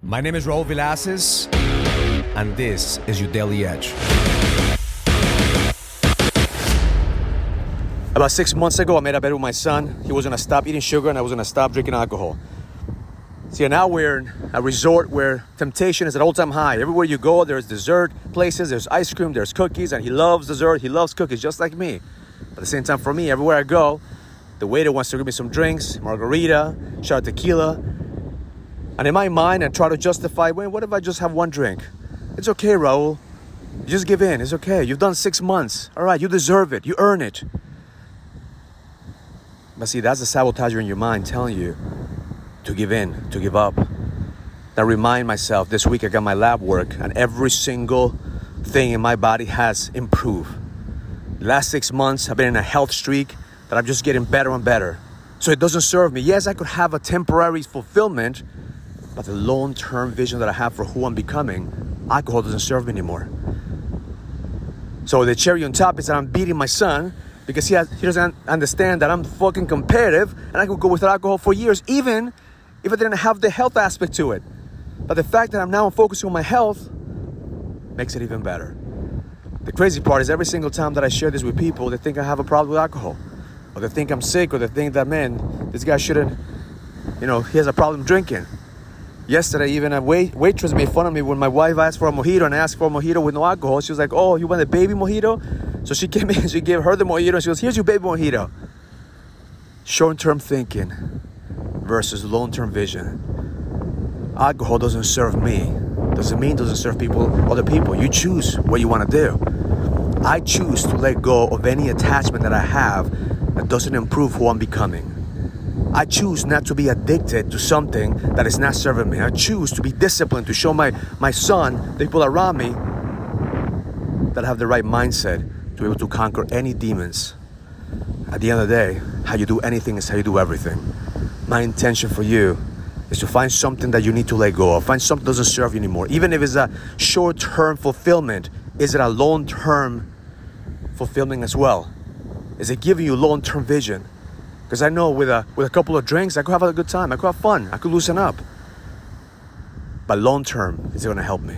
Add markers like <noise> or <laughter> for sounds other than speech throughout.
My name is Raul Villacis, and this is your Daily Edge. About six months ago, I made a bet with my son. He was gonna stop eating sugar and I was gonna stop drinking alcohol. See, now we're in a resort where temptation is at all time high. Everywhere you go, there's dessert places, there's ice cream, there's cookies, and he loves dessert, he loves cookies, just like me. But at the same time, for me, everywhere I go, the waiter wants to give me some drinks, margarita, shot tequila. And in my mind, I try to justify, wait, what if I just have one drink? It's okay, Raul. Just give in. It's okay. You've done six months. All right, you deserve it. You earn it. But see, that's the sabotager in your mind telling you to give in, to give up. I remind myself this week I got my lab work and every single thing in my body has improved. The last six months I've been in a health streak that I'm just getting better and better. So it doesn't serve me. Yes, I could have a temporary fulfillment, but the long term vision that I have for who I'm becoming, alcohol doesn't serve me anymore. So the cherry on top is that I'm beating my son because he, has, he doesn't understand that I'm fucking competitive and I could go without alcohol for years, even if I didn't have the health aspect to it. But the fact that I'm now focusing on my health makes it even better. The crazy part is every single time that I share this with people, they think I have a problem with alcohol. Or they think I'm sick, or they think that, man, this guy shouldn't, you know, he has a problem drinking. Yesterday, even a wait- waitress made fun of me when my wife asked for a mojito and I asked for a mojito with no alcohol. She was like, oh, you want a baby mojito? So she <laughs> came in, she gave her the mojito, and she goes, here's your baby mojito. Short term thinking versus long term vision. Alcohol doesn't serve me. Doesn't mean doesn't serve people, other people. You choose what you want to do. I choose to let go of any attachment that I have that doesn't improve who I'm becoming. I choose not to be addicted to something that is not serving me. I choose to be disciplined to show my, my son, the people around me, that I have the right mindset to be able to conquer any demons. At the end of the day, how you do anything is how you do everything. My intention for you is to find something that you need to let go of. Find something that doesn't serve you anymore. Even if it's a short term fulfillment, is it a long term fulfillment as well? Is it giving you long term vision? Because I know with a with a couple of drinks, I could have a good time. I could have fun. I could loosen up. But long term, is it going to help me?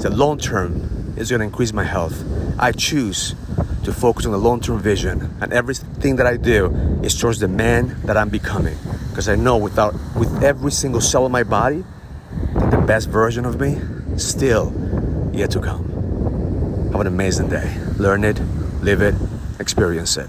So long term is going to increase my health. I choose to focus on the long term vision, and everything that I do is towards the man that I'm becoming. Because I know without with every single cell in my body, that the best version of me still yet to come. Have an amazing day. Learn it, live it, experience it.